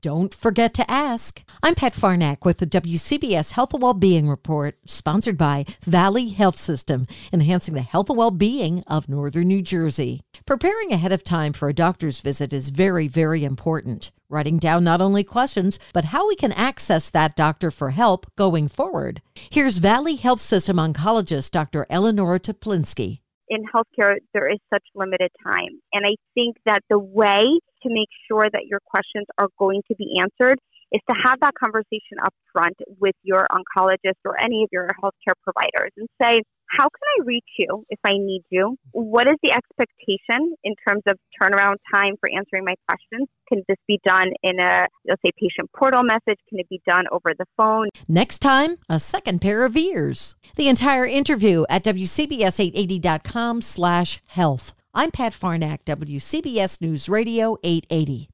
Don't forget to ask. I'm Pat Farnack with the WCBS Health and Wellbeing Report, sponsored by Valley Health System, enhancing the health and well-being of Northern New Jersey. Preparing ahead of time for a doctor's visit is very, very important. Writing down not only questions, but how we can access that doctor for help going forward. Here's Valley Health System oncologist Dr. Eleonora Teplinsky in healthcare, there is such limited time. And I think that the way to make sure that your questions are going to be answered is to have that conversation up front with your oncologist or any of your healthcare providers and say, how can I reach you if I need you? What is the expectation in terms of turnaround time for answering my questions? Can this be done in a, let's say, patient portal message? Can it be done over the phone? Next time, a second pair of ears. The entire interview at WCBS880.com slash health. I'm Pat Farnack, WCBS News Radio 880.